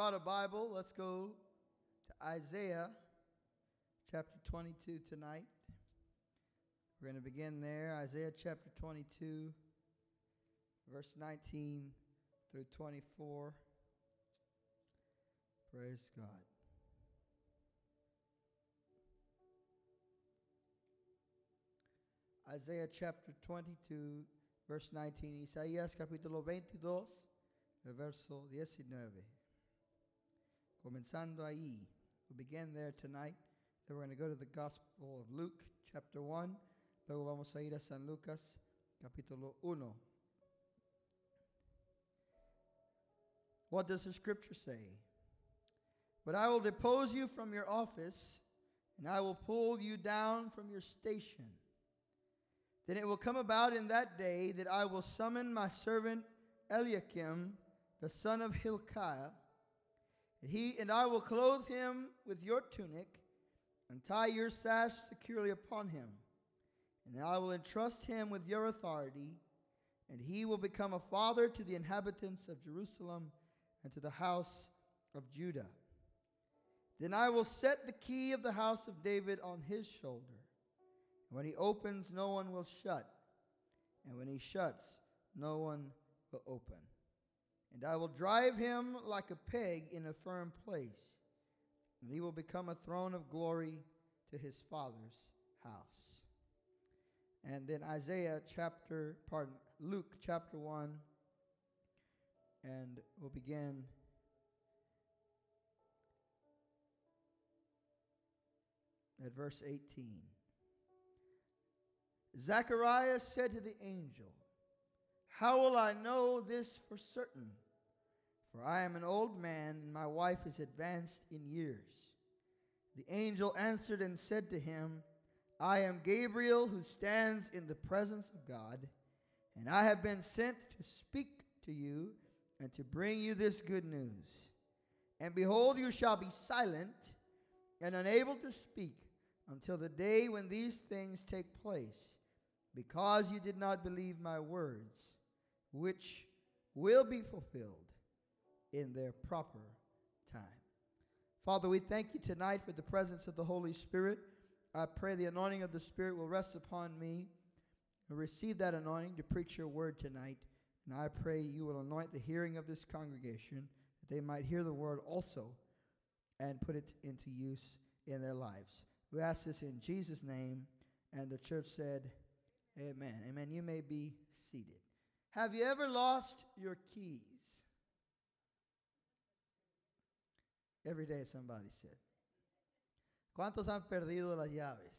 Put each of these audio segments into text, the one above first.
brought a Bible, let's go to Isaiah chapter 22 tonight. We're going to begin there. Isaiah chapter 22, verse 19 through 24. Praise God. Isaiah chapter 22, verse 19. Isaías capítulo 22, el verso 19. Comenzando ahí. We begin there tonight. Then we're going to go to the Gospel of Luke, chapter 1. Luego vamos a ir a San Lucas, capítulo 1. What does the scripture say? But I will depose you from your office, and I will pull you down from your station. Then it will come about in that day that I will summon my servant Eliakim, the son of Hilkiah, and he and I will clothe him with your tunic, and tie your sash securely upon him. And I will entrust him with your authority, and he will become a father to the inhabitants of Jerusalem and to the house of Judah. Then I will set the key of the house of David on his shoulder. And when he opens, no one will shut. And when he shuts, no one will open. And I will drive him like a peg in a firm place. And he will become a throne of glory to his father's house. And then Isaiah chapter, pardon, Luke chapter 1. And we'll begin at verse 18. Zacharias said to the angel, How will I know this for certain? For I am an old man, and my wife is advanced in years. The angel answered and said to him, I am Gabriel, who stands in the presence of God, and I have been sent to speak to you and to bring you this good news. And behold, you shall be silent and unable to speak until the day when these things take place, because you did not believe my words, which will be fulfilled in their proper time. Father, we thank you tonight for the presence of the Holy Spirit. I pray the anointing of the Spirit will rest upon me and receive that anointing to preach your word tonight. And I pray you will anoint the hearing of this congregation that they might hear the word also and put it into use in their lives. We ask this in Jesus' name. And the church said, Amen. Amen. You may be. Have you ever lost your keys? Every day, somebody said. ¿Cuántos han perdido las llaves?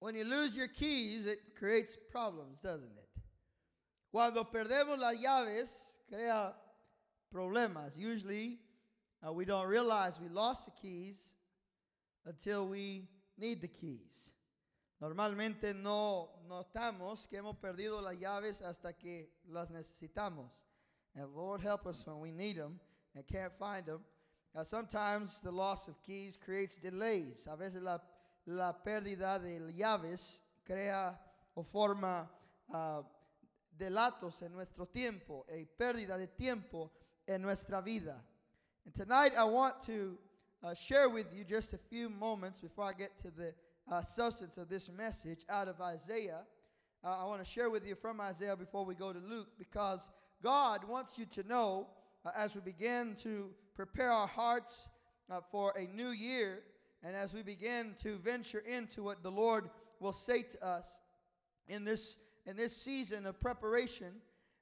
When you lose your keys, it creates problems, doesn't it? Cuando perdemos las llaves, crea problemas. Usually, uh, we don't realize we lost the keys until we need the keys. Normalmente no notamos que hemos perdido las llaves hasta que las necesitamos. And Lord help us when we need them and can't find them. Uh, sometimes the loss of keys creates delays. A veces la, la pérdida de llaves crea o forma uh, delatos en nuestro tiempo, y pérdida de tiempo en nuestra vida. And tonight I want to uh, share with you just a few moments before I get to the uh, substance of this message out of Isaiah. Uh, I want to share with you from Isaiah before we go to Luke because God wants you to know uh, as we begin to prepare our hearts uh, for a new year and as we begin to venture into what the Lord will say to us in this in this season of preparation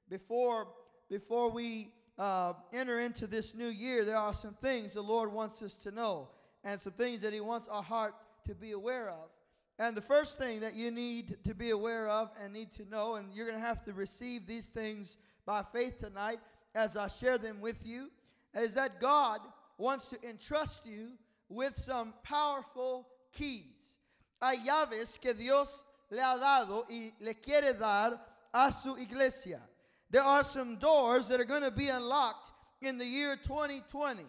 before before we uh, enter into this new year, there are some things the Lord wants us to know and some things that He wants our heart to be aware of. And the first thing that you need to be aware of and need to know, and you're going to have to receive these things by faith tonight as I share them with you, is that God wants to entrust you with some powerful keys. Hay llaves que Dios le ha dado y le quiere dar a su iglesia. There are some doors that are going to be unlocked in the year 2020.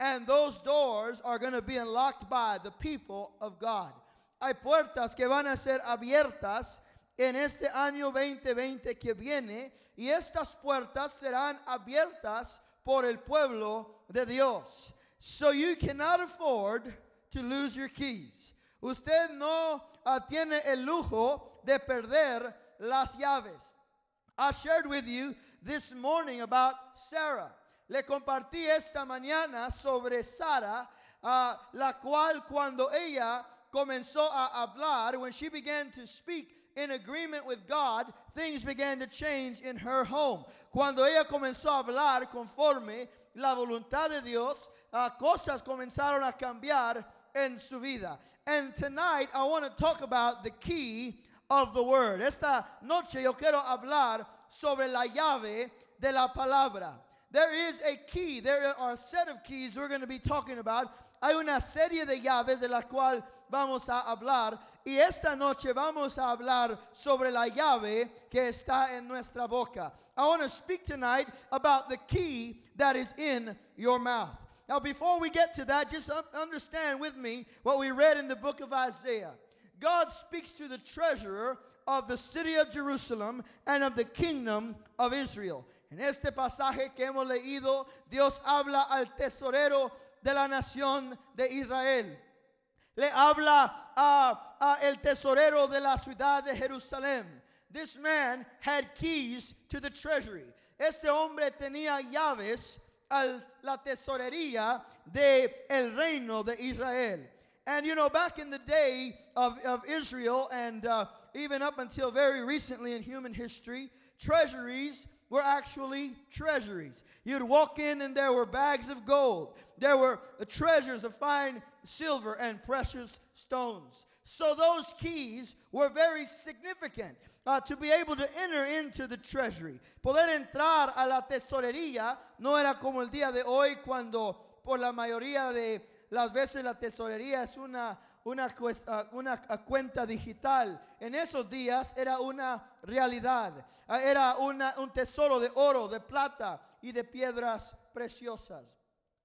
And those doors are going to be unlocked by the people of God. Hay puertas que van a ser abiertas en este año 2020 que viene y estas puertas serán abiertas por el pueblo de Dios. So you cannot afford to lose your keys. Usted no uh, tiene el lujo de perder las llaves. I shared with you this morning about Sarah. Le compartí esta mañana sobre Sara, uh, la cual cuando ella comenzó a hablar, when she began to speak in agreement with God, things began to change in her home. Cuando ella comenzó a hablar conforme la voluntad de Dios, uh, cosas comenzaron a cambiar en su vida. And tonight I want to talk about the key of the word. Esta noche yo quiero hablar sobre la llave de la palabra. There is a key, there are a set of keys we're going to be talking about. Hay una serie de llaves de la cual vamos a hablar y esta noche vamos a hablar sobre la llave que está en nuestra boca. I want to speak tonight about the key that is in your mouth. Now, before we get to that, just understand with me what we read in the book of Isaiah. God speaks to the treasurer of the city of Jerusalem and of the kingdom of Israel. En este pasaje que hemos leído, Dios habla al tesorero de la nación de Israel. Le habla a, a el tesorero de la ciudad de Jerusalén. This man had keys to the treasury. Este hombre tenía llaves a la tesorería de el reino de Israel. And you know, back in the day of, of Israel, and uh, even up until very recently in human history, treasuries were actually treasuries. You'd walk in and there were bags of gold. There were treasures of fine silver and precious stones. So those keys were very significant uh, to be able to enter into the treasury. Poder entrar a la tesorería no era como el día de hoy cuando por la mayoría de las veces la tesorería es una, una, uh, una uh, cuenta digital. En esos días era una realidad. Uh, era una, un tesoro de oro, de plata y de piedras preciosas.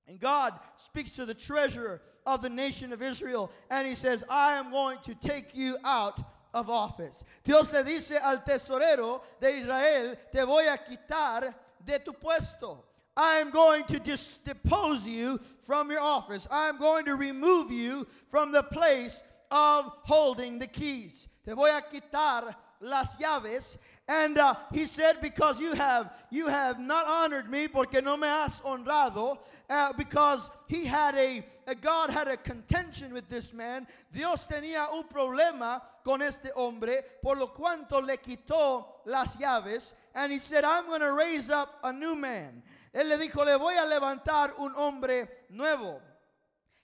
And God speaks to the treasurer of the nation of Israel and he says, I am going to take you out of office. Dios le dice al tesorero de Israel, te voy a quitar de tu puesto. I am going to dis- depose you from your office. I am going to remove you from the place of holding the keys. Te voy a quitar las llaves. And uh, he said, because you have you have not honored me, porque no me has honrado, uh, because he had a, a, God had a contention with this man. Dios tenía un problema con este hombre, por lo cuanto le quitó las llaves. And he said, I'm going to raise up a new man. Él le dijo, le voy a levantar un hombre nuevo.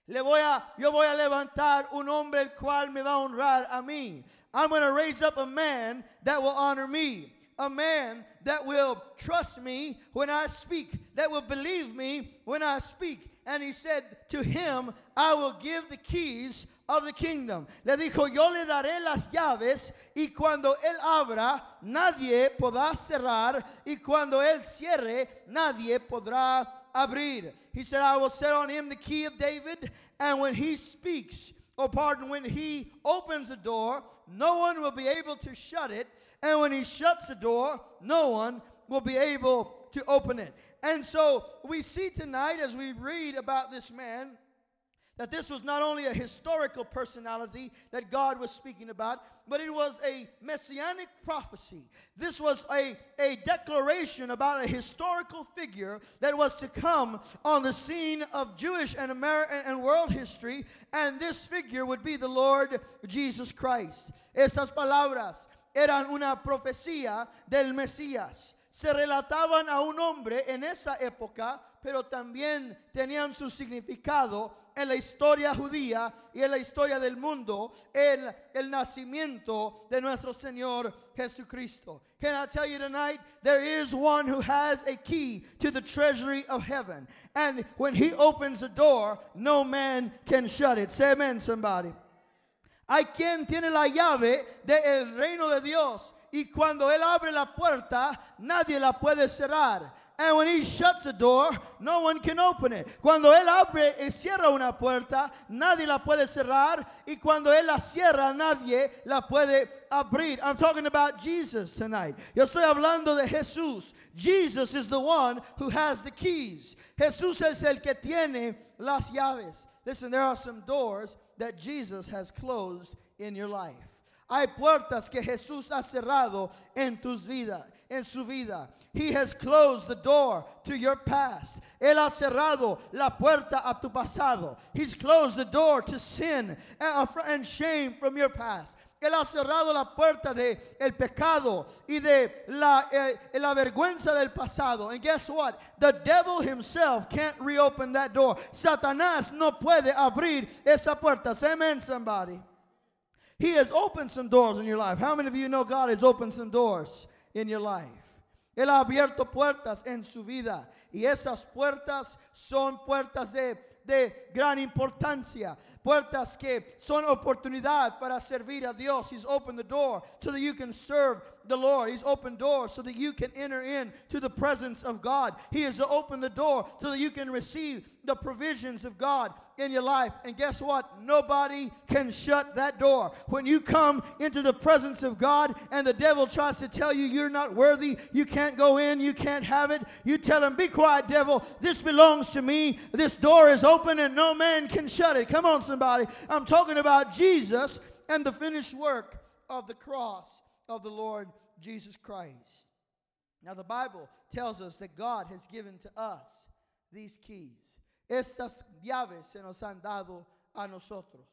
Le voy a, yo voy a levantar un hombre el cual me va a honrar a mí. I'm going to raise up a man that will honor me. A man that will trust me when I speak, that will believe me when I speak. And he said to him, I will give the keys of the kingdom. Le dijo, yo le daré las llaves y cuando él abra, nadie podrá cerrar y cuando él cierre, nadie podrá abrir. He said, I will set on him the key of David, and when he speaks, or pardon, when he opens the door, no one will be able to shut it. And when he shuts the door, no one will be able to open it. And so we see tonight as we read about this man that this was not only a historical personality that God was speaking about, but it was a messianic prophecy. This was a, a declaration about a historical figure that was to come on the scene of Jewish and American and world history, and this figure would be the Lord Jesus Christ. Estas palabras eran una profecía del Mesías. Se relataban a un hombre en esa época, pero también tenían su significado en la historia judía y en la historia del mundo, en el nacimiento de nuestro Señor Jesucristo. Can I tell you tonight, there is one who has a key to the treasury of heaven. And when he opens the door, no man can shut it. Say amen, somebody. Hay quien tiene la llave del reino de Dios y cuando Él abre la puerta, nadie la puede cerrar. And when he shuts a door, no one can open it. Cuando él abre y cierra una puerta, nadie la puede cerrar. Y cuando él la cierra, nadie la puede abrir. I'm talking about Jesus tonight. Yo estoy hablando de Jesús. Jesus is the one who has the keys. Jesús es el que tiene las llaves. Listen, there are some doors that Jesus has closed in your life. Hay puertas que Jesús ha cerrado en tus vidas, en su vida. He has closed the door to your past. Él ha cerrado la puerta a tu pasado. He's closed the door to sin and shame from your past. Él ha cerrado la puerta de el pecado y de eh, la vergüenza del pasado. And guess what? The devil himself can't reopen that door. Satanás no puede abrir esa puerta. Amen, somebody. He has opened some doors in your life. How many of you know God has opened some doors in your life? Él ha abierto puertas en su vida. Y esas puertas son puertas de, de gran importancia. Puertas que son oportunidad para servir a Dios. He's opened the door so that you can serve the Lord. He's opened doors so that you can enter in to the presence of God. He has opened the door so that you can receive the provisions of God in your life. And guess what? Nobody can shut that door. When you come into the presence of God and the devil tries to tell you you're not worthy, you can't go in, you can't have it, you tell him, Be quiet, devil. This belongs to me. This door is open and no man can shut it. Come on, somebody. I'm talking about Jesus and the finished work of the cross of the Lord Jesus Christ. Now, the Bible tells us that God has given to us these keys. Estas llaves se nos han dado a nosotros.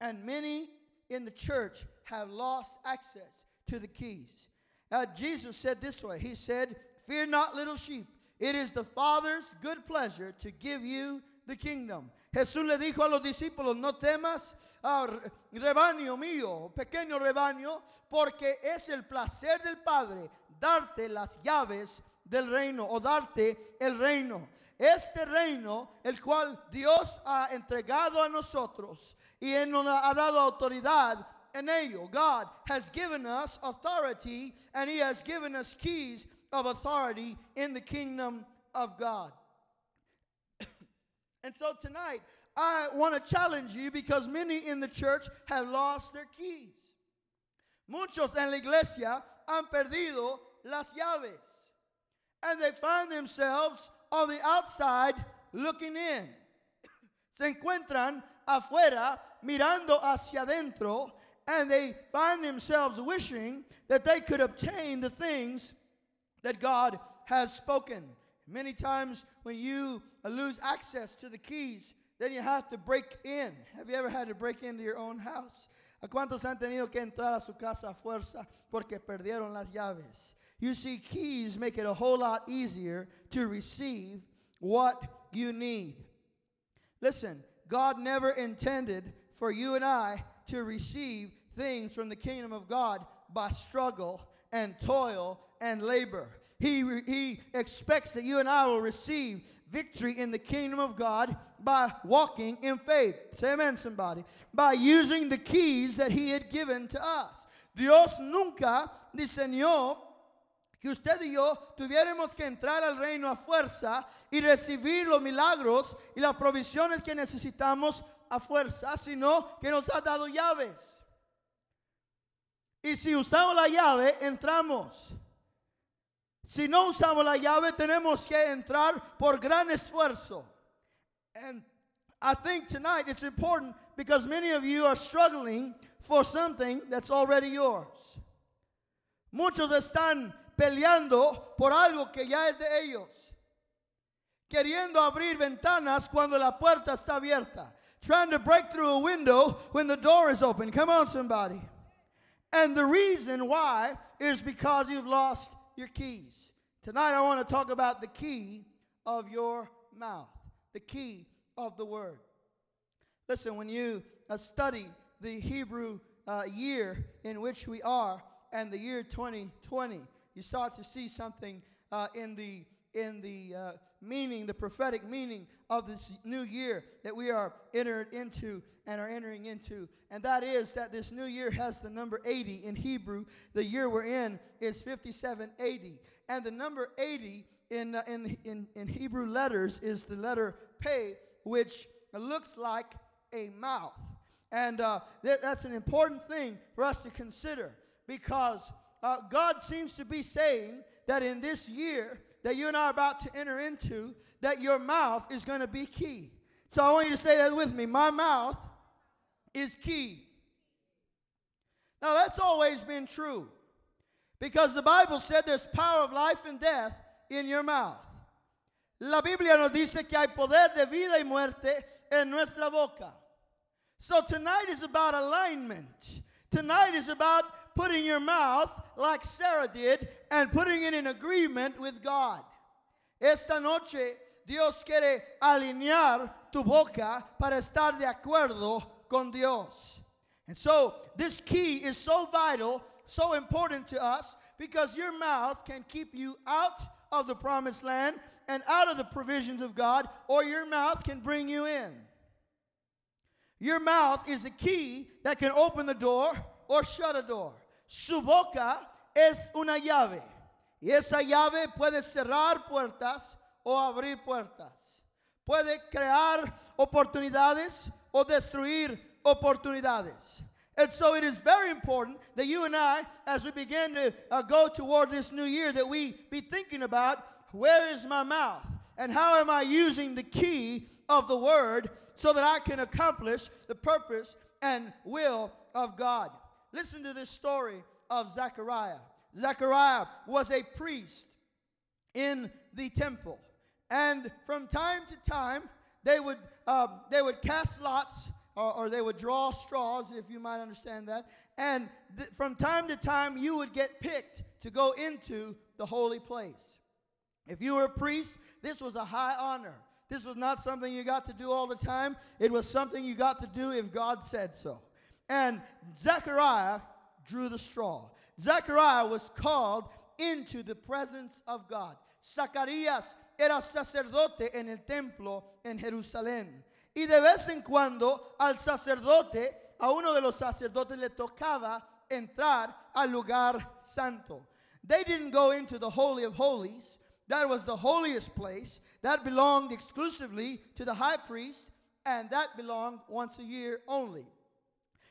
And many in the church have lost access to the keys. Uh, Jesus said this way He said, Fear not, little sheep. It is the Father's good pleasure to give you the kingdom. Jesús le dijo a los discípulos, no temas, uh, rebaño mío, pequeño rebaño, porque es el placer del Padre darte las llaves del reino o darte el reino. Este reino, el cual Dios ha entregado a nosotros y Él nos ha dado autoridad en ello. God has given us authority and He has given us keys of authority in the kingdom of God. And so tonight, I want to challenge you because many in the church have lost their keys. Muchos en la iglesia han perdido las llaves. And they find themselves on the outside looking in. Se encuentran afuera mirando hacia adentro and they find themselves wishing that they could obtain the things that God has spoken. Many times when you uh, lose access to the keys, then you have to break in. Have you ever had to break into your own house? ¿A cuántos han tenido que entrar a su casa a fuerza porque perdieron las llaves? You see, keys make it a whole lot easier to receive what you need. Listen, God never intended for you and I to receive things from the kingdom of God by struggle and toil and labor. He, he expects that you and I will receive victory in the kingdom of God by walking in faith. Say amen, somebody. By using the keys that He had given to us. Dios nunca diseñó que usted y yo tuviéramos que entrar al reino a fuerza y recibir los milagros y las provisiones que necesitamos a fuerza, sino que nos ha dado llaves. Y si usamos la llave, entramos. Si no usamos la llave, tenemos que entrar por gran esfuerzo. And I think tonight it's important because many of you are struggling for something that's already yours. Muchos están peleando por algo que ya es de ellos. Queriendo abrir ventanas cuando la puerta está abierta. Trying to break through a window when the door is open. Come on, somebody. And the reason why is because you've lost your keys. Tonight I want to talk about the key of your mouth, the key of the word. Listen, when you uh, study the Hebrew uh, year in which we are and the year 2020, you start to see something uh, in the in the uh, meaning, the prophetic meaning of this new year that we are entered into and are entering into. And that is that this new year has the number 80 in Hebrew. The year we're in is 5780. And the number 80 in, uh, in, in, in Hebrew letters is the letter Pei, which looks like a mouth. And uh, that, that's an important thing for us to consider because uh, God seems to be saying that in this year that you and I are about to enter into, that your mouth is going to be key. So I want you to say that with me. My mouth is key. Now, that's always been true because the Bible said there's power of life and death in your mouth. La Biblia nos dice que hay poder de vida y muerte en nuestra boca. So tonight is about alignment. Tonight is about putting your mouth like Sarah did and putting it in agreement with God. Esta noche Dios quiere alinear tu boca para estar de acuerdo con Dios. And so this key is so vital, so important to us because your mouth can keep you out of the promised land and out of the provisions of God, or your mouth can bring you in. Your mouth is a key that can open the door or shut a door. Su boca es una llave. Y esa llave puede cerrar puertas o abrir puertas. Puede crear oportunidades o destruir oportunidades. And so it is very important that you and I, as we begin to uh, go toward this new year, that we be thinking about where is my mouth and how am I using the key of the word so that I can accomplish the purpose and will of God. Listen to this story of Zechariah. Zechariah was a priest in the temple. And from time to time, they would, um, they would cast lots or, or, they would draw straws, if you might understand that. And th- from time to time, you would get picked to go into the holy place. If you were a priest, this was a high honor. This was not something you got to do all the time. It was something you got to do if God said so. And Zechariah drew the straw. Zechariah was called into the presence of God. Zacarías era sacerdote en el templo en Jerusalén. Y de vez en cuando al sacerdote, a uno de los sacerdotes le tocaba entrar al lugar santo. They didn't go into the Holy of Holies. That was the holiest place. That belonged exclusively to the high priest, and that belonged once a year only.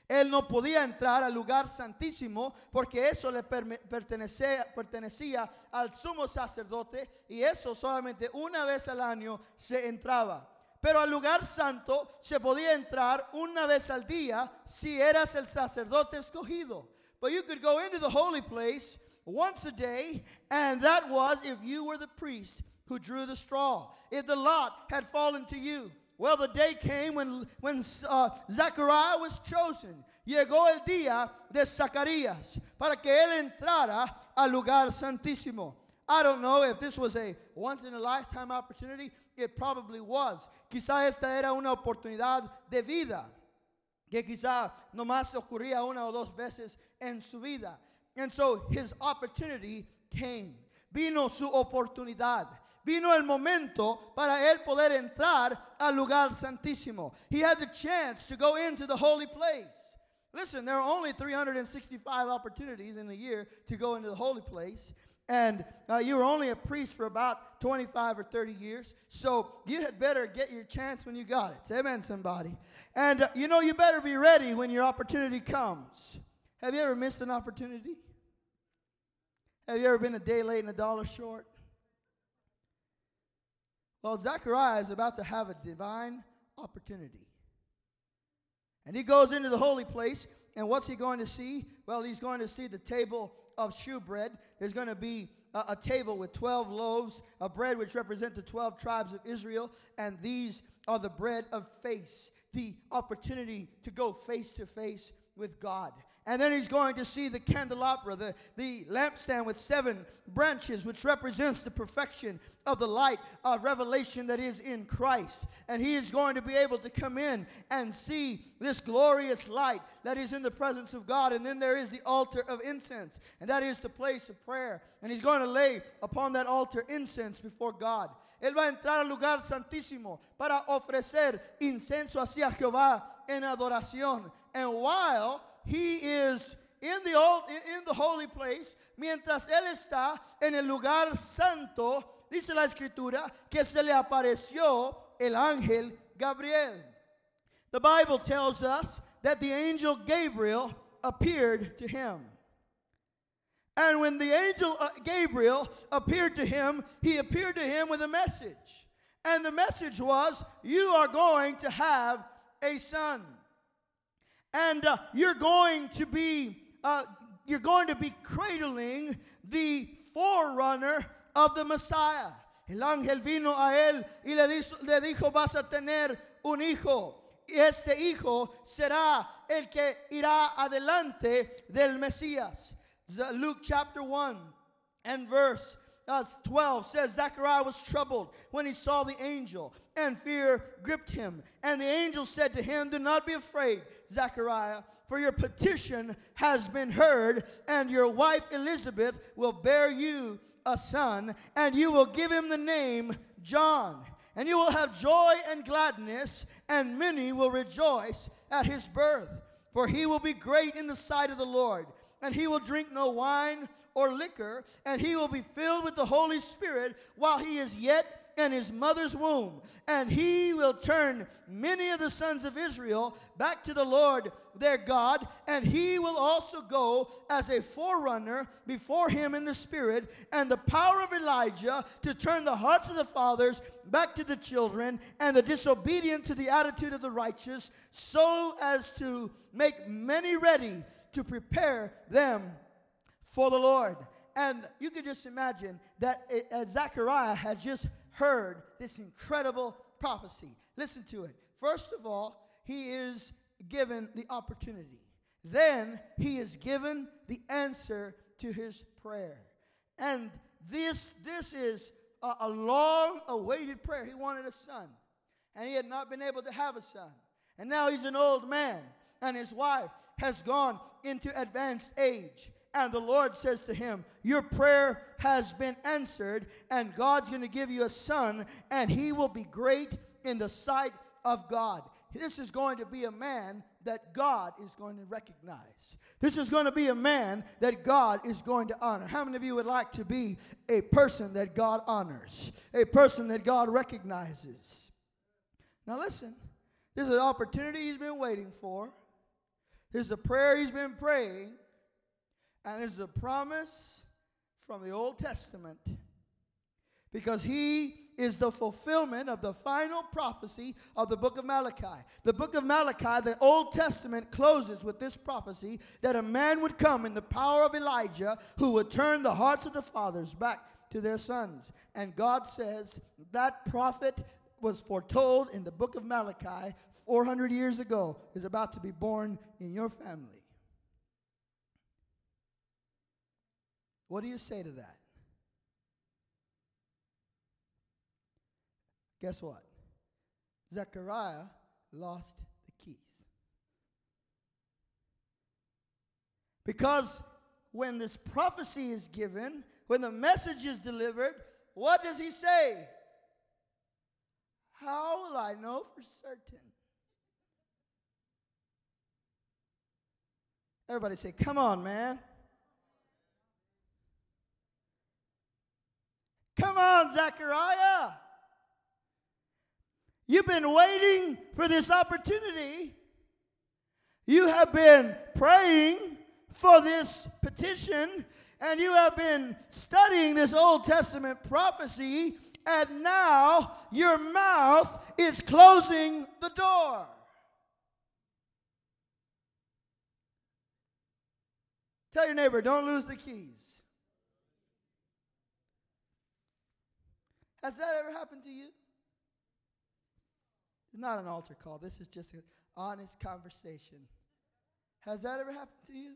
Él no podía entrar al lugar santísimo porque eso le pertenecía, pertenecía al sumo sacerdote y eso solamente una vez al año se entraba. Pero al lugar santo se podía entrar una vez al día si eras el sacerdote escogido. But you could go into the holy place once a day, and that was if you were the priest who drew the straw. If the lot had fallen to you, well, the day came when, when uh, Zechariah was chosen. Llegó el día de Zacarías para que él entrara al lugar santísimo. I don't know if this was a once in a lifetime opportunity. It probably was. Quizá esta era una oportunidad de vida que quizá nomás ocurría una o dos veces en su vida. And so his opportunity came. Vino su oportunidad. Vino el momento para él poder entrar al lugar santísimo. He had the chance to go into the holy place. Listen, there are only 365 opportunities in a year to go into the holy place. And uh, you were only a priest for about 25 or 30 years. So you had better get your chance when you got it. Amen, somebody. And uh, you know, you better be ready when your opportunity comes. Have you ever missed an opportunity? Have you ever been a day late and a dollar short? Well, Zechariah is about to have a divine opportunity. And he goes into the holy place, and what's he going to see? Well, he's going to see the table of shewbread. There's going to be a, a table with 12 loaves of bread, which represent the 12 tribes of Israel, and these are the bread of face, the opportunity to go face to face with God. And then he's going to see the candelabra, the, the lampstand with seven branches, which represents the perfection of the light of revelation that is in Christ. And he is going to be able to come in and see this glorious light that is in the presence of God. And then there is the altar of incense, and that is the place of prayer. And he's going to lay upon that altar incense before God. Él va a entrar al lugar santísimo para ofrecer incenso hacia Jehová en adoración. And while he is in the, old, in the holy place, mientras él está en el lugar santo, dice la escritura que se le apareció el ángel Gabriel. The Bible tells us that the angel Gabriel appeared to him. And when the angel uh, Gabriel appeared to him, he appeared to him with a message. And the message was, You are going to have a son. And uh, you're going to be uh, you're going to be cradling the forerunner of the Messiah. El ángel vino a él y le dijo, le dijo, vas a tener un hijo. Y este hijo será el que irá adelante del Mesías. Luke chapter 1 and verse uh, 12 says Zechariah was troubled when he saw the angel, and fear gripped him. And the angel said to him, Do not be afraid, Zechariah, for your petition has been heard, and your wife Elizabeth will bear you a son, and you will give him the name John. And you will have joy and gladness, and many will rejoice at his birth. For he will be great in the sight of the Lord, and he will drink no wine or liquor, and he will be filled with the Holy Spirit while he is yet in his mother's womb. And he will turn many of the sons of Israel back to the Lord their God, and he will also go as a forerunner before him in the Spirit and the power of Elijah to turn the hearts of the fathers back to the children and the disobedient to the attitude of the righteous, so as to make many ready to prepare them for the Lord. And you can just imagine that it, uh, Zechariah has just heard this incredible prophecy. Listen to it. First of all, he is given the opportunity. Then he is given the answer to his prayer. And this, this is a, a long awaited prayer. He wanted a son, and he had not been able to have a son. And now he's an old man, and his wife has gone into advanced age. And the Lord says to him, Your prayer has been answered, and God's going to give you a son, and he will be great in the sight of God. This is going to be a man that God is going to recognize. This is going to be a man that God is going to honor. How many of you would like to be a person that God honors, a person that God recognizes? Now, listen, this is an opportunity he's been waiting for. Is the prayer he's been praying. And it's a promise from the Old Testament because he is the fulfillment of the final prophecy of the book of Malachi. The book of Malachi, the Old Testament, closes with this prophecy that a man would come in the power of Elijah who would turn the hearts of the fathers back to their sons. And God says that prophet was foretold in the book of Malachi 400 years ago is about to be born in your family. What do you say to that? Guess what? Zechariah lost the keys. Because when this prophecy is given, when the message is delivered, what does he say? How will I know for certain? Everybody say, Come on, man. Come on, Zechariah. You've been waiting for this opportunity. You have been praying for this petition, and you have been studying this Old Testament prophecy, and now your mouth is closing the door. Tell your neighbor, don't lose the keys. Has that ever happened to you? It's not an altar call. This is just an honest conversation. Has that ever happened to you?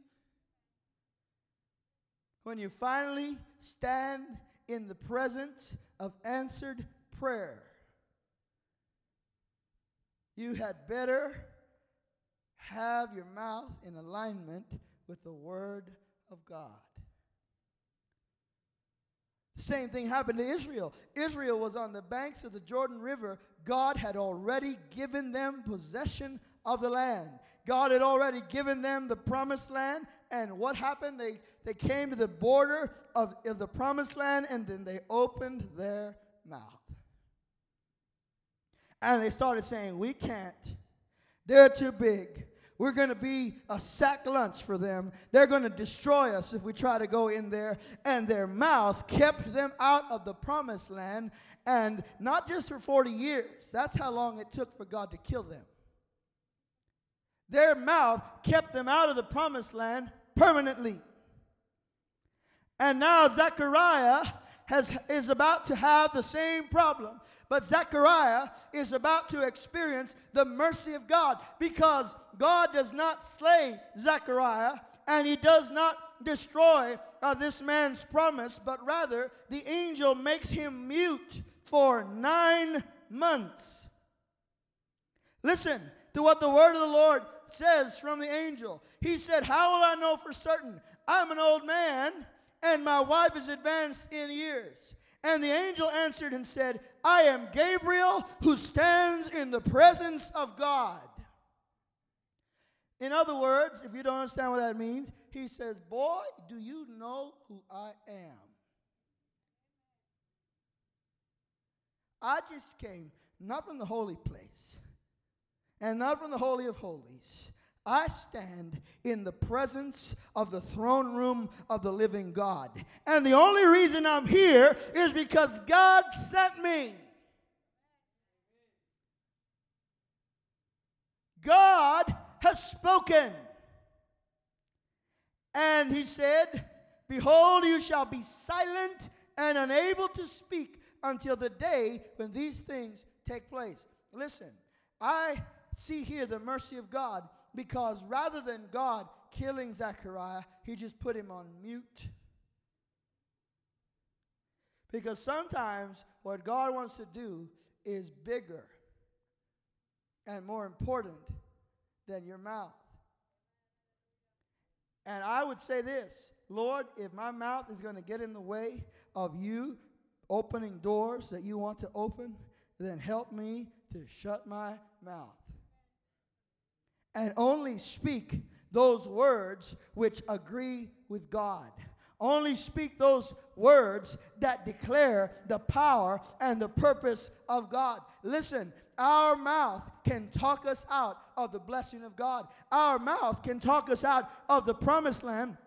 When you finally stand in the presence of answered prayer, you had better have your mouth in alignment with the Word of God. Same thing happened to Israel. Israel was on the banks of the Jordan River. God had already given them possession of the land. God had already given them the promised land, And what happened? They, they came to the border of, of the promised land and then they opened their mouth. And they started saying, We can't. They're too big. We're going to be a sack lunch for them. They're going to destroy us if we try to go in there. And their mouth kept them out of the promised land. And not just for 40 years, that's how long it took for God to kill them. Their mouth kept them out of the promised land permanently. And now Zechariah has, is about to have the same problem. But Zechariah is about to experience the mercy of God because God does not slay Zechariah and he does not destroy uh, this man's promise, but rather the angel makes him mute for nine months. Listen to what the word of the Lord says from the angel. He said, How will I know for certain? I'm an old man, and my wife is advanced in years. And the angel answered and said, I am Gabriel who stands in the presence of God. In other words, if you don't understand what that means, he says, Boy, do you know who I am? I just came not from the holy place and not from the Holy of Holies. I stand in the presence of the throne room of the living God. And the only reason I'm here is because God sent me. God has spoken. And he said, Behold, you shall be silent and unable to speak until the day when these things take place. Listen, I see here the mercy of God because rather than God killing Zechariah, he just put him on mute. Because sometimes what God wants to do is bigger and more important than your mouth. And I would say this Lord, if my mouth is going to get in the way of you opening doors that you want to open, then help me to shut my mouth and only speak those words which agree with God. Only speak those words that declare the power and the purpose of God. Listen, our mouth can talk us out of the blessing of God. Our mouth can talk us out of the promised land.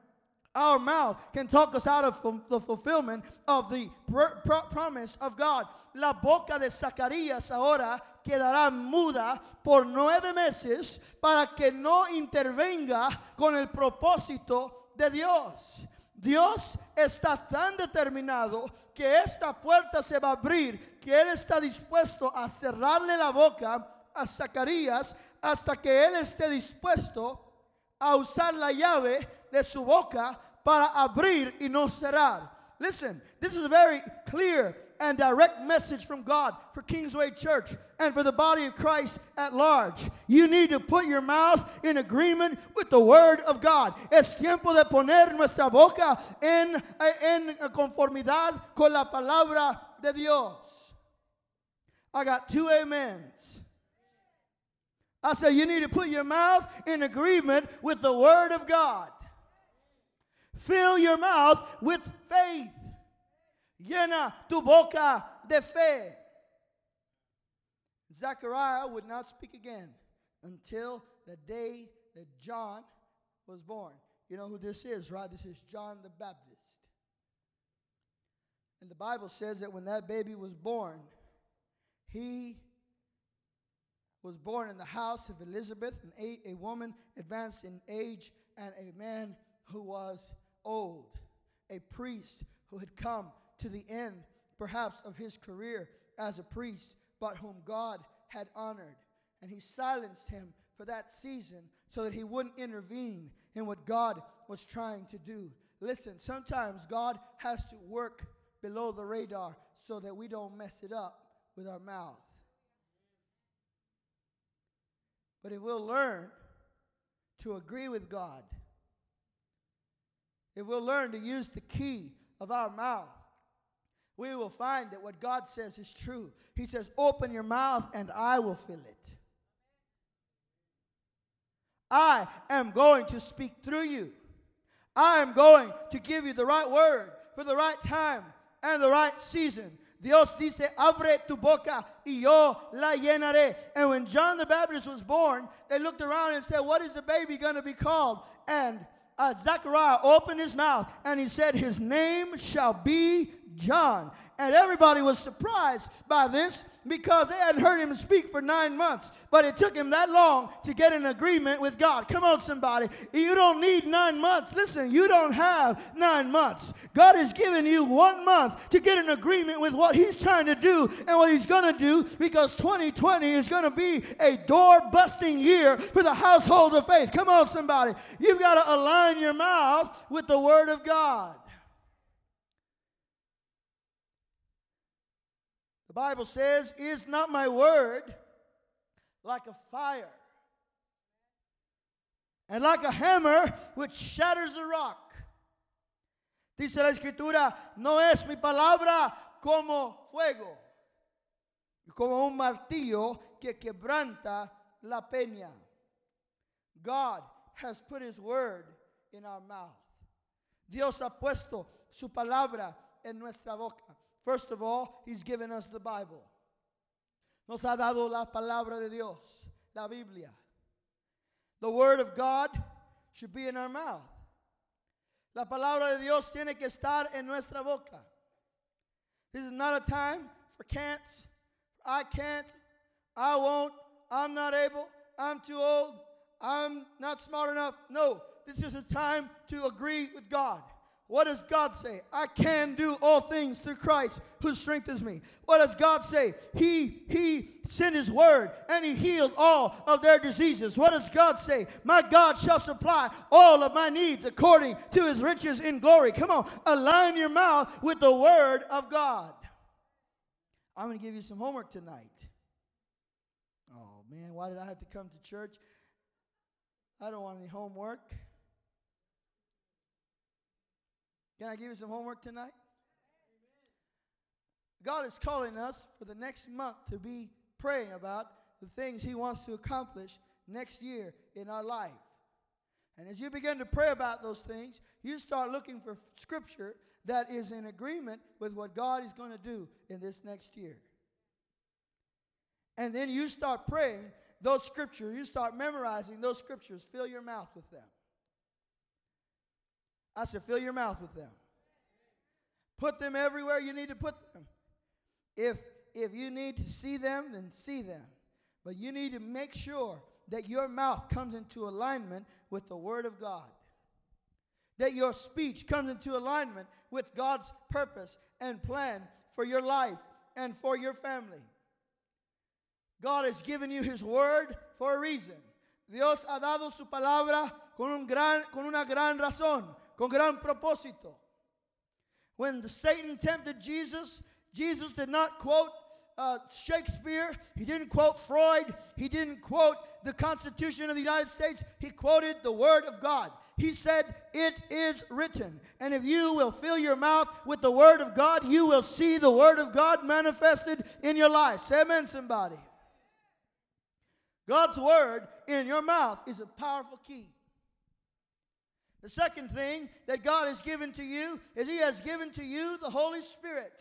Our mouth can talk us out of the fulfillment of the pr- pr- promise of God. La boca de Zacarías ahora quedará muda por nueve meses para que no intervenga con el propósito de Dios. Dios está tan determinado que esta puerta se va a abrir, que Él está dispuesto a cerrarle la boca a Zacarías hasta que Él esté dispuesto a usar la llave de su boca para abrir y no cerrar. Listen, this is very clear and direct message from God for Kingsway Church and for the body of Christ at large. You need to put your mouth in agreement with the Word of God. Es tiempo de poner nuestra boca en, en conformidad con la palabra de Dios. I got two amens. I said, you need to put your mouth in agreement with the Word of God. Fill your mouth with faith. Llena tu boca de fe. Zechariah would not speak again until the day that John was born. You know who this is, right? This is John the Baptist. And the Bible says that when that baby was born, he was born in the house of Elizabeth, a, a woman advanced in age, and a man who was old, a priest who had come to the end, perhaps, of his career as a priest, but whom God had honored. And he silenced him for that season so that he wouldn't intervene in what God was trying to do. Listen, sometimes God has to work below the radar so that we don't mess it up with our mouth. But if we'll learn to agree with God, if we'll learn to use the key of our mouth, we will find that what God says is true. He says, Open your mouth and I will fill it. I am going to speak through you. I am going to give you the right word for the right time and the right season. Dios dice, abre tu boca y yo la llenaré. And when John the Baptist was born, they looked around and said, What is the baby going to be called? And uh, Zechariah opened his mouth and he said, His name shall be John. And everybody was surprised by this because they hadn't heard him speak for nine months. But it took him that long to get an agreement with God. Come on, somebody. You don't need nine months. Listen, you don't have nine months. God has given you one month to get an agreement with what He's trying to do and what He's going to do because 2020 is going to be a door busting year for the household of faith. Come on, somebody. You've got to align your mouth with the Word of God. The Bible says, Is not my word like a fire and like a hammer which shatters a rock? Dice la escritura, no es mi palabra como fuego, como un martillo que quebranta la peña. God has put his word in our mouth. Dios ha puesto su palabra en nuestra boca. First of all, He's given us the Bible. Nos ha dado la palabra de Dios, la Biblia. The Word of God should be in our mouth. La palabra de Dios tiene que estar en nuestra boca. This is not a time for can'ts, I can't, I won't, I'm not able, I'm too old, I'm not smart enough. No, this is a time to agree with God. What does God say? I can do all things through Christ who strengthens me. What does God say? He he sent his word and he healed all of their diseases. What does God say? My God shall supply all of my needs according to his riches in glory. Come on, align your mouth with the word of God. I'm going to give you some homework tonight. Oh man, why did I have to come to church? I don't want any homework. Can I give you some homework tonight? God is calling us for the next month to be praying about the things He wants to accomplish next year in our life. And as you begin to pray about those things, you start looking for scripture that is in agreement with what God is going to do in this next year. And then you start praying those scriptures, you start memorizing those scriptures, fill your mouth with them. I said, fill your mouth with them. Put them everywhere you need to put them. If if you need to see them, then see them. But you need to make sure that your mouth comes into alignment with the Word of God. That your speech comes into alignment with God's purpose and plan for your life and for your family. God has given you His Word for a reason. Dios ha dado su palabra con, un gran, con una gran razón con gran propósito. When Satan tempted Jesus, Jesus did not quote uh, Shakespeare, he didn't quote Freud, he didn't quote the Constitution of the United States, he quoted the Word of God. He said, It is written. And if you will fill your mouth with the Word of God, you will see the Word of God manifested in your life. Say amen, somebody. God's Word in your mouth is a powerful key. The second thing that God has given to you is He has given to you the Holy Spirit.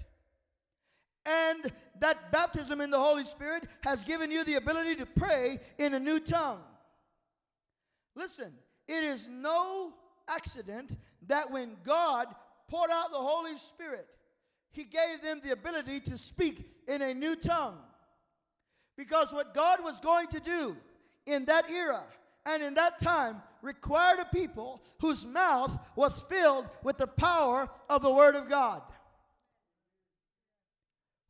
And that baptism in the Holy Spirit has given you the ability to pray in a new tongue. Listen, it is no accident that when God poured out the Holy Spirit, He gave them the ability to speak in a new tongue. Because what God was going to do in that era and in that time required a people whose mouth was filled with the power of the Word of God.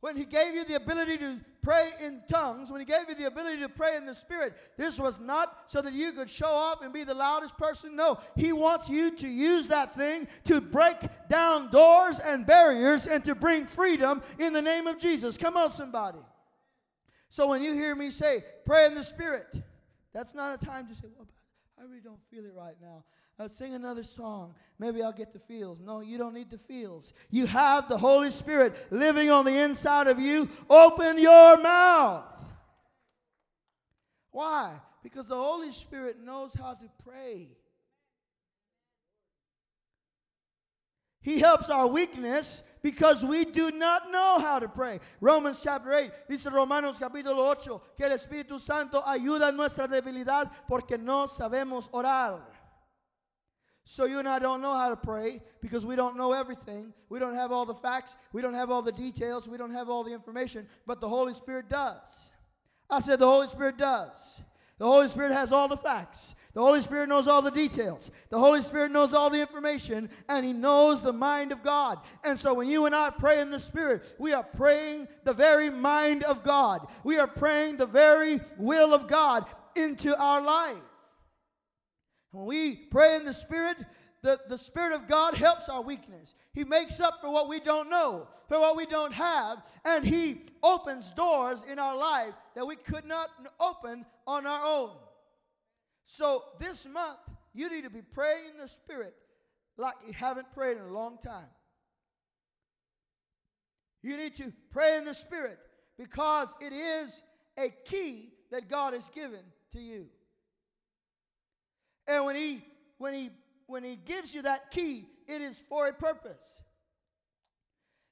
When He gave you the ability to pray in tongues, when He gave you the ability to pray in the Spirit, this was not so that you could show off and be the loudest person. No, He wants you to use that thing to break down doors and barriers and to bring freedom in the name of Jesus. Come on, somebody. So when you hear me say, pray in the Spirit, that's not a time to say, well, I really don't feel it right now. I'll sing another song. Maybe I'll get the feels. No, you don't need the feels. You have the Holy Spirit living on the inside of you. Open your mouth. Why? Because the Holy Spirit knows how to pray. He helps our weakness because we do not know how to pray. Romans chapter 8, dice Romanos capítulo 8, que el Espíritu Santo ayuda nuestra debilidad porque no sabemos orar. So you and I don't know how to pray because we don't know everything. We don't have all the facts. We don't have all the details. We don't have all the information. But the Holy Spirit does. I said the Holy Spirit does. The Holy Spirit has all the facts. The Holy Spirit knows all the details. The Holy Spirit knows all the information, and He knows the mind of God. And so when you and I pray in the Spirit, we are praying the very mind of God. We are praying the very will of God into our life. When we pray in the Spirit, the, the Spirit of God helps our weakness. He makes up for what we don't know, for what we don't have, and He opens doors in our life that we could not open on our own. So this month, you need to be praying in the Spirit like you haven't prayed in a long time. You need to pray in the Spirit because it is a key that God has given to you. And when he when he when he gives you that key, it is for a purpose.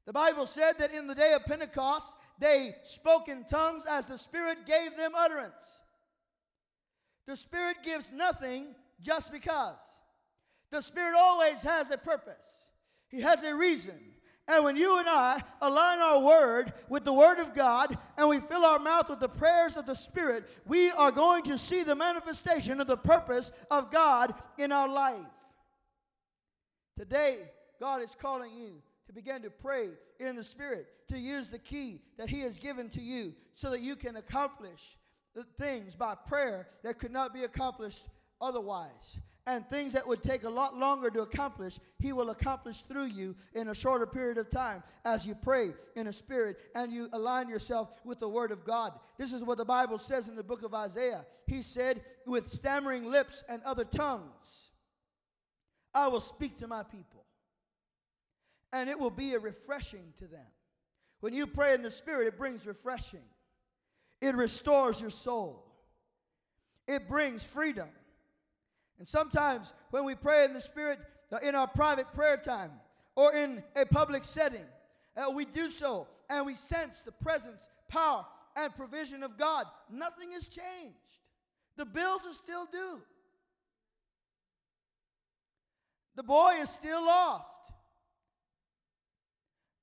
The Bible said that in the day of Pentecost, they spoke in tongues as the Spirit gave them utterance. The Spirit gives nothing just because. The Spirit always has a purpose, He has a reason. And when you and I align our word with the word of God and we fill our mouth with the prayers of the Spirit, we are going to see the manifestation of the purpose of God in our life. Today, God is calling you to begin to pray in the Spirit, to use the key that He has given to you so that you can accomplish things by prayer that could not be accomplished otherwise. And things that would take a lot longer to accomplish, He will accomplish through you in a shorter period of time as you pray in a spirit and you align yourself with the Word of God. This is what the Bible says in the book of Isaiah. He said, With stammering lips and other tongues, I will speak to my people, and it will be a refreshing to them. When you pray in the Spirit, it brings refreshing. It restores your soul. It brings freedom. And sometimes when we pray in the Spirit, uh, in our private prayer time, or in a public setting, uh, we do so and we sense the presence, power, and provision of God. Nothing has changed. The bills are still due. The boy is still lost.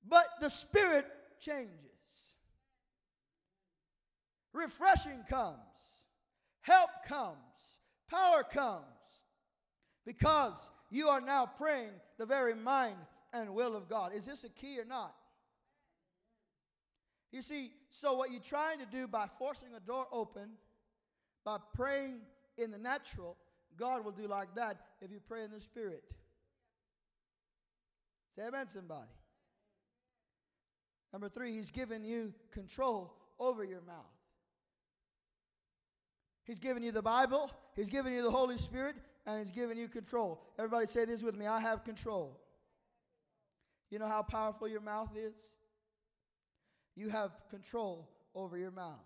But the Spirit changes refreshing comes, help comes, power comes, because you are now praying the very mind and will of God. Is this a key or not? You see, so what you're trying to do by forcing a door open, by praying in the natural, God will do like that if you pray in the spirit. Say amen, somebody. Number three, he's given you control over your mouth. He's given you the Bible, He's given you the Holy Spirit, and He's given you control. Everybody say this with me I have control. You know how powerful your mouth is? You have control over your mouth.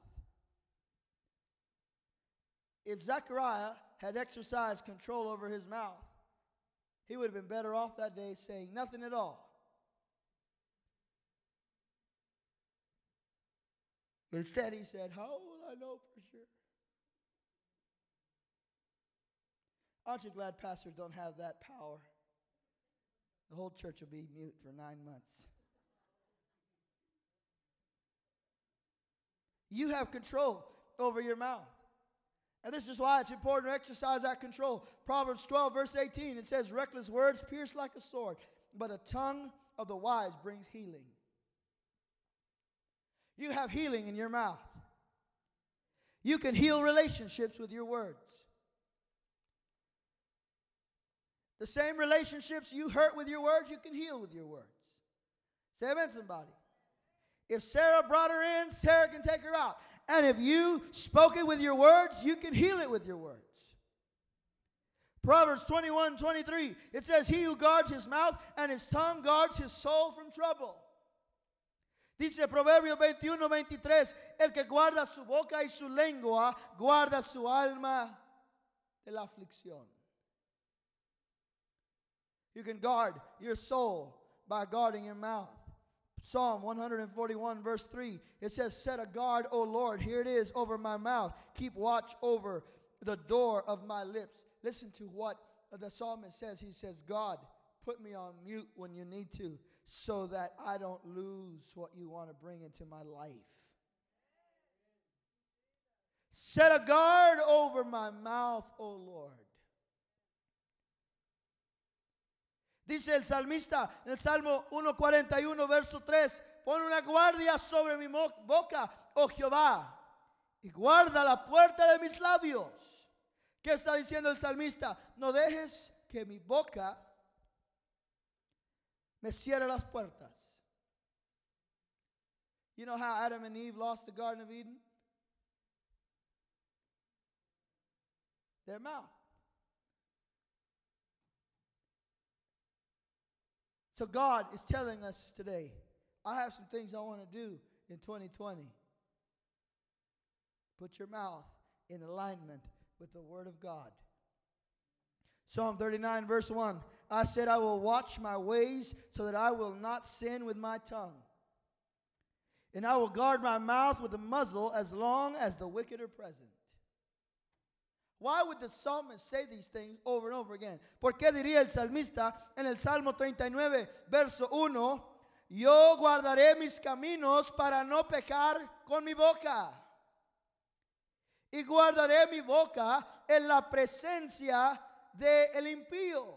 If Zechariah had exercised control over his mouth, he would have been better off that day saying nothing at all. Instead, he said, How will I know for sure? Aren't you glad pastors don't have that power? The whole church will be mute for nine months. You have control over your mouth. And this is why it's important to exercise that control. Proverbs 12, verse 18, it says, Reckless words pierce like a sword, but a tongue of the wise brings healing. You have healing in your mouth. You can heal relationships with your words. The same relationships you hurt with your words, you can heal with your words. Say amen, somebody. If Sarah brought her in, Sarah can take her out. And if you spoke it with your words, you can heal it with your words. Proverbs 21 23, it says, He who guards his mouth and his tongue guards his soul from trouble. Dice Proverbio 21 23, El que guarda su boca y su lengua, guarda su alma de la aflicción. You can guard your soul by guarding your mouth. Psalm 141, verse 3, it says, Set a guard, O Lord, here it is, over my mouth. Keep watch over the door of my lips. Listen to what the psalmist says. He says, God, put me on mute when you need to so that I don't lose what you want to bring into my life. Set a guard over my mouth, O Lord. Dice el salmista en el Salmo 141, verso 3, pon una guardia sobre mi boca, oh Jehová, y guarda la puerta de mis labios. ¿Qué está diciendo el salmista? No dejes que mi boca me cierre las puertas. You know how Adam and Eve lost the Garden of Eden? Their mouth. So God is telling us today, I have some things I want to do in 2020. Put your mouth in alignment with the Word of God. Psalm 39, verse 1 I said, I will watch my ways so that I will not sin with my tongue. And I will guard my mouth with a muzzle as long as the wicked are present. Why would the psalmist say these things over and over again? ¿Por qué diría el salmista en el Salmo 39, verso 1, yo guardaré mis caminos para no pecar con mi boca? Y guardaré mi boca en la presencia del el impío.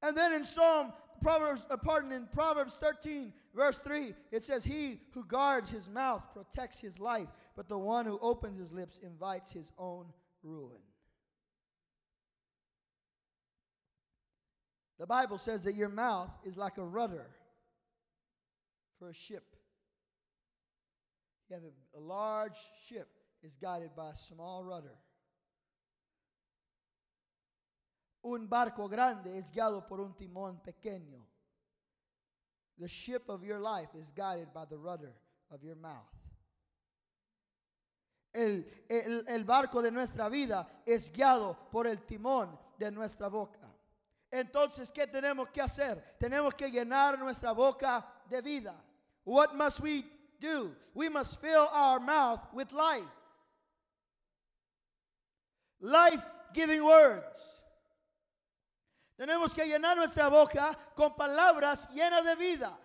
And then in Psalm Proverbs, uh, pardon, in Proverbs 13, verse 3, it says, He who guards his mouth protects his life, but the one who opens his lips invites his own ruin. The Bible says that your mouth is like a rudder for a ship. You have a, a large ship is guided by a small rudder. Un barco grande es guiado por un timón pequeño. The ship of your life is guided by the rudder of your mouth. El, el, el, barco de nuestra vida es guiado por el timón de nuestra boca. Entonces, ¿qué tenemos que hacer? Tenemos que llenar nuestra boca de vida. What must we do? We must fill our mouth with life. Life giving words. Tenemos que llenar nuestra boca con palabras llenas de vida.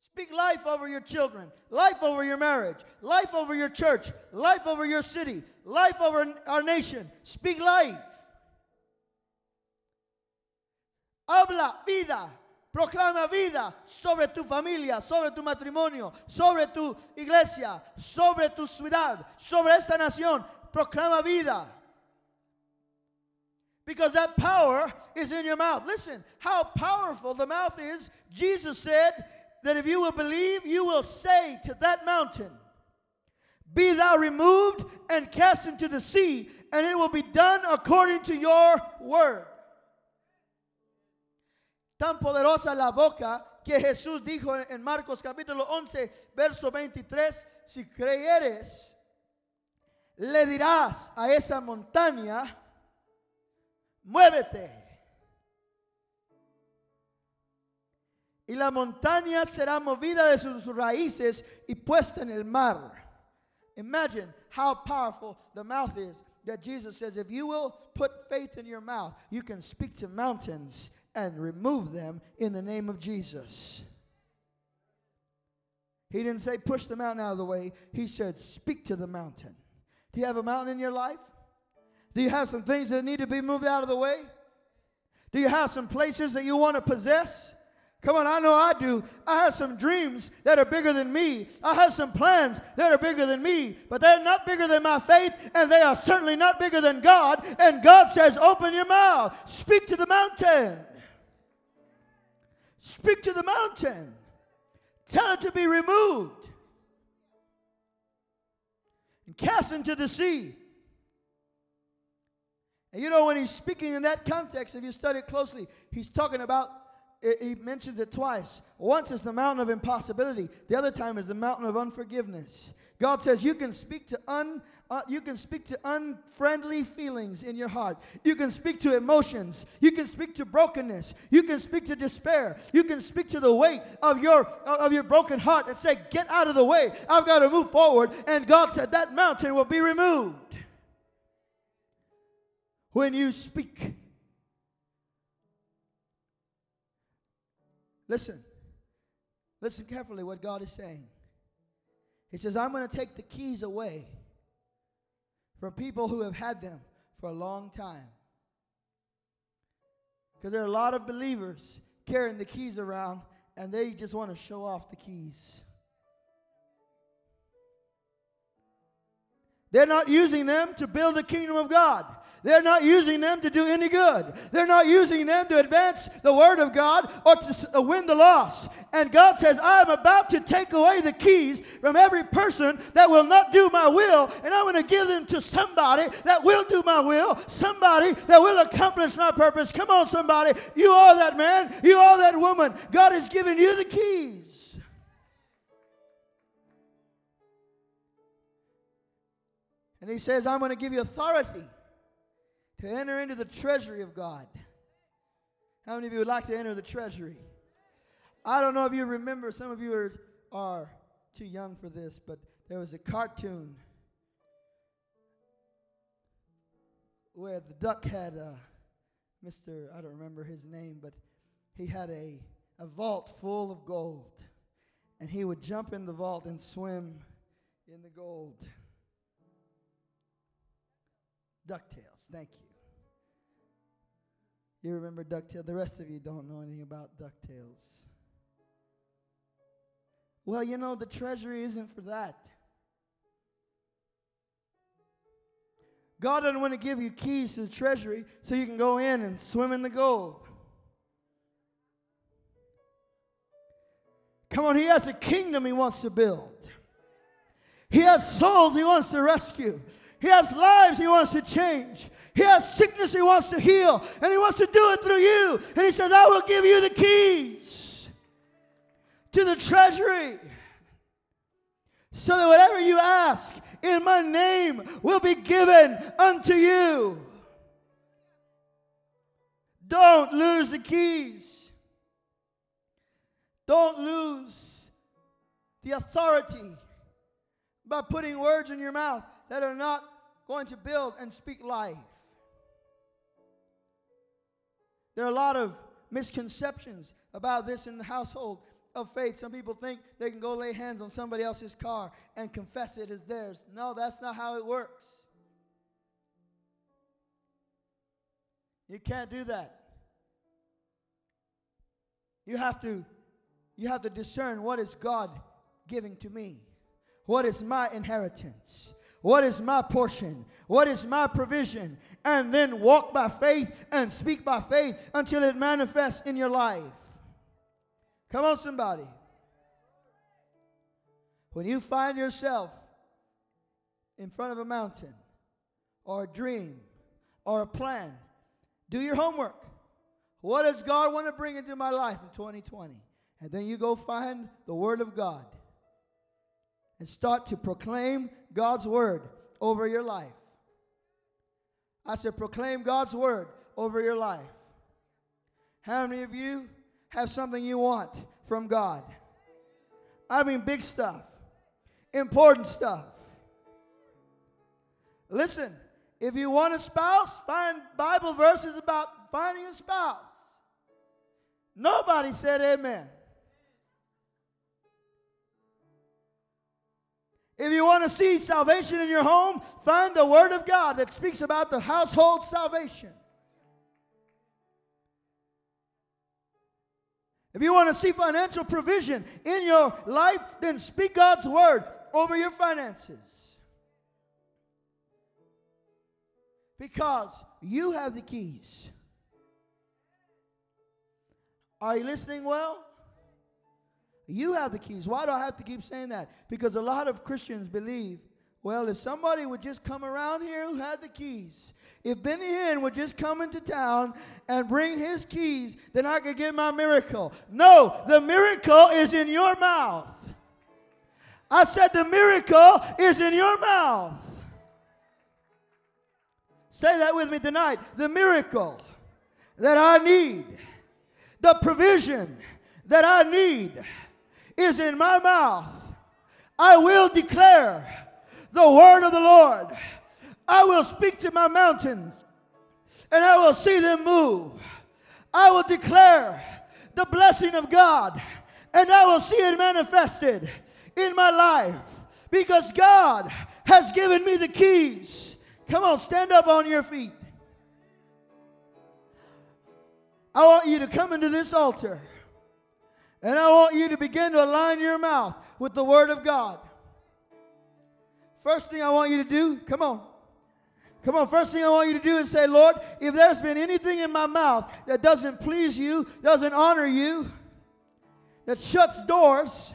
Speak life over your children, life over your marriage, life over your church, life over your city, life over our nation. Speak life. Habla vida, proclama vida sobre tu familia, sobre tu matrimonio, sobre tu iglesia, sobre tu ciudad, sobre esta nación. Proclama vida. Because that power is in your mouth. Listen, how powerful the mouth is. Jesus said that if you will believe, you will say to that mountain, Be thou removed and cast into the sea, and it will be done according to your word. Tan poderosa la boca que Jesús dijo en Marcos capítulo 11, verso 23, si creyeres, le dirás a esa montaña, muévete. Y la montaña será movida de sus raíces y puesta en el mar. Imagine how powerful the mouth is that Jesus says if you will put faith in your mouth, you can speak to mountains and remove them in the name of Jesus. He didn't say push the mountain out of the way. He said speak to the mountain. Do you have a mountain in your life? Do you have some things that need to be moved out of the way? Do you have some places that you want to possess? Come on, I know I do. I have some dreams that are bigger than me. I have some plans that are bigger than me, but they're not bigger than my faith, and they are certainly not bigger than God. And God says, Open your mouth, speak to the mountain. Speak to the mountain. Tell it to be removed and cast into the sea. And you know, when he's speaking in that context, if you study it closely, he's talking about he mentions it twice. Once is the mountain of impossibility. The other time is the mountain of unforgiveness. God says you can speak to un, uh, you can speak to unfriendly feelings in your heart. You can speak to emotions. You can speak to brokenness. You can speak to despair. You can speak to the weight of your of your broken heart and say, "Get out of the way. I've got to move forward." And God said that mountain will be removed when you speak. Listen. Listen carefully what God is saying. He says, I'm going to take the keys away from people who have had them for a long time. Because there are a lot of believers carrying the keys around and they just want to show off the keys. They're not using them to build the kingdom of God. They're not using them to do any good. They're not using them to advance the word of God or to uh, win the lost. And God says, I'm about to take away the keys from every person that will not do my will, and I'm going to give them to somebody that will do my will, somebody that will accomplish my purpose. Come on, somebody. You are that man. You are that woman. God has given you the keys. And he says, I'm going to give you authority to enter into the treasury of God. How many of you would like to enter the treasury? I don't know if you remember, some of you are, are too young for this, but there was a cartoon where the duck had uh, a Mr. I don't remember his name, but he had a, a vault full of gold. And he would jump in the vault and swim in the gold. DuckTales, thank you. You remember DuckTales. The rest of you don't know anything about DuckTales. Well, you know, the treasury isn't for that. God doesn't want to give you keys to the treasury so you can go in and swim in the gold. Come on, He has a kingdom He wants to build. He has souls He wants to rescue. He has lives He wants to change. He has sickness He wants to heal. And He wants to do it through you. And He says, I will give you the keys to the treasury. So that whatever you ask in my name will be given unto you. Don't lose the keys. Don't lose the authority by putting words in your mouth that are not going to build and speak life. There are a lot of misconceptions about this in the household of faith. Some people think they can go lay hands on somebody else's car and confess it as theirs. No, that's not how it works. You can't do that. You have to you have to discern what is God giving to me? What is my inheritance? What is my portion? What is my provision? And then walk by faith and speak by faith until it manifests in your life. Come on, somebody. When you find yourself in front of a mountain or a dream or a plan, do your homework. What does God want to bring into my life in 2020? And then you go find the Word of God and start to proclaim God's word over your life. I said, proclaim God's word over your life. How many of you have something you want from God? I mean, big stuff, important stuff. Listen, if you want a spouse, find Bible verses about finding a spouse. Nobody said amen. If you want to see salvation in your home, find the Word of God that speaks about the household salvation. If you want to see financial provision in your life, then speak God's Word over your finances. Because you have the keys. Are you listening well? You have the keys. Why do I have to keep saying that? Because a lot of Christians believe Well, if somebody would just come around here who had the keys, if Benny Hinn would just come into town and bring his keys, then I could get my miracle. No, the miracle is in your mouth. I said the miracle is in your mouth. Say that with me tonight. The miracle that I need, the provision that I need is in my mouth. I will declare the word of the Lord. I will speak to my mountains and I will see them move. I will declare the blessing of God and I will see it manifested in my life because God has given me the keys. Come on, stand up on your feet. I want you to come into this altar and I want you to begin to align your mouth with the Word of God. First thing I want you to do, come on. Come on, first thing I want you to do is say, Lord, if there's been anything in my mouth that doesn't please you, doesn't honor you, that shuts doors,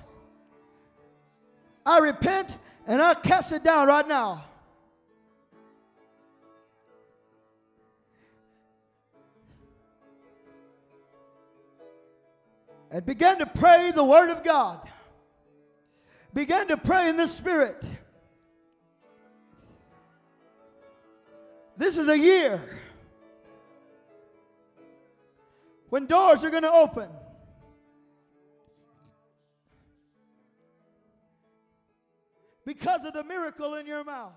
I repent and I cast it down right now. And begin to pray the Word of God. Begin to pray in the Spirit. This is a year when doors are going to open. Because of the miracle in your mouth.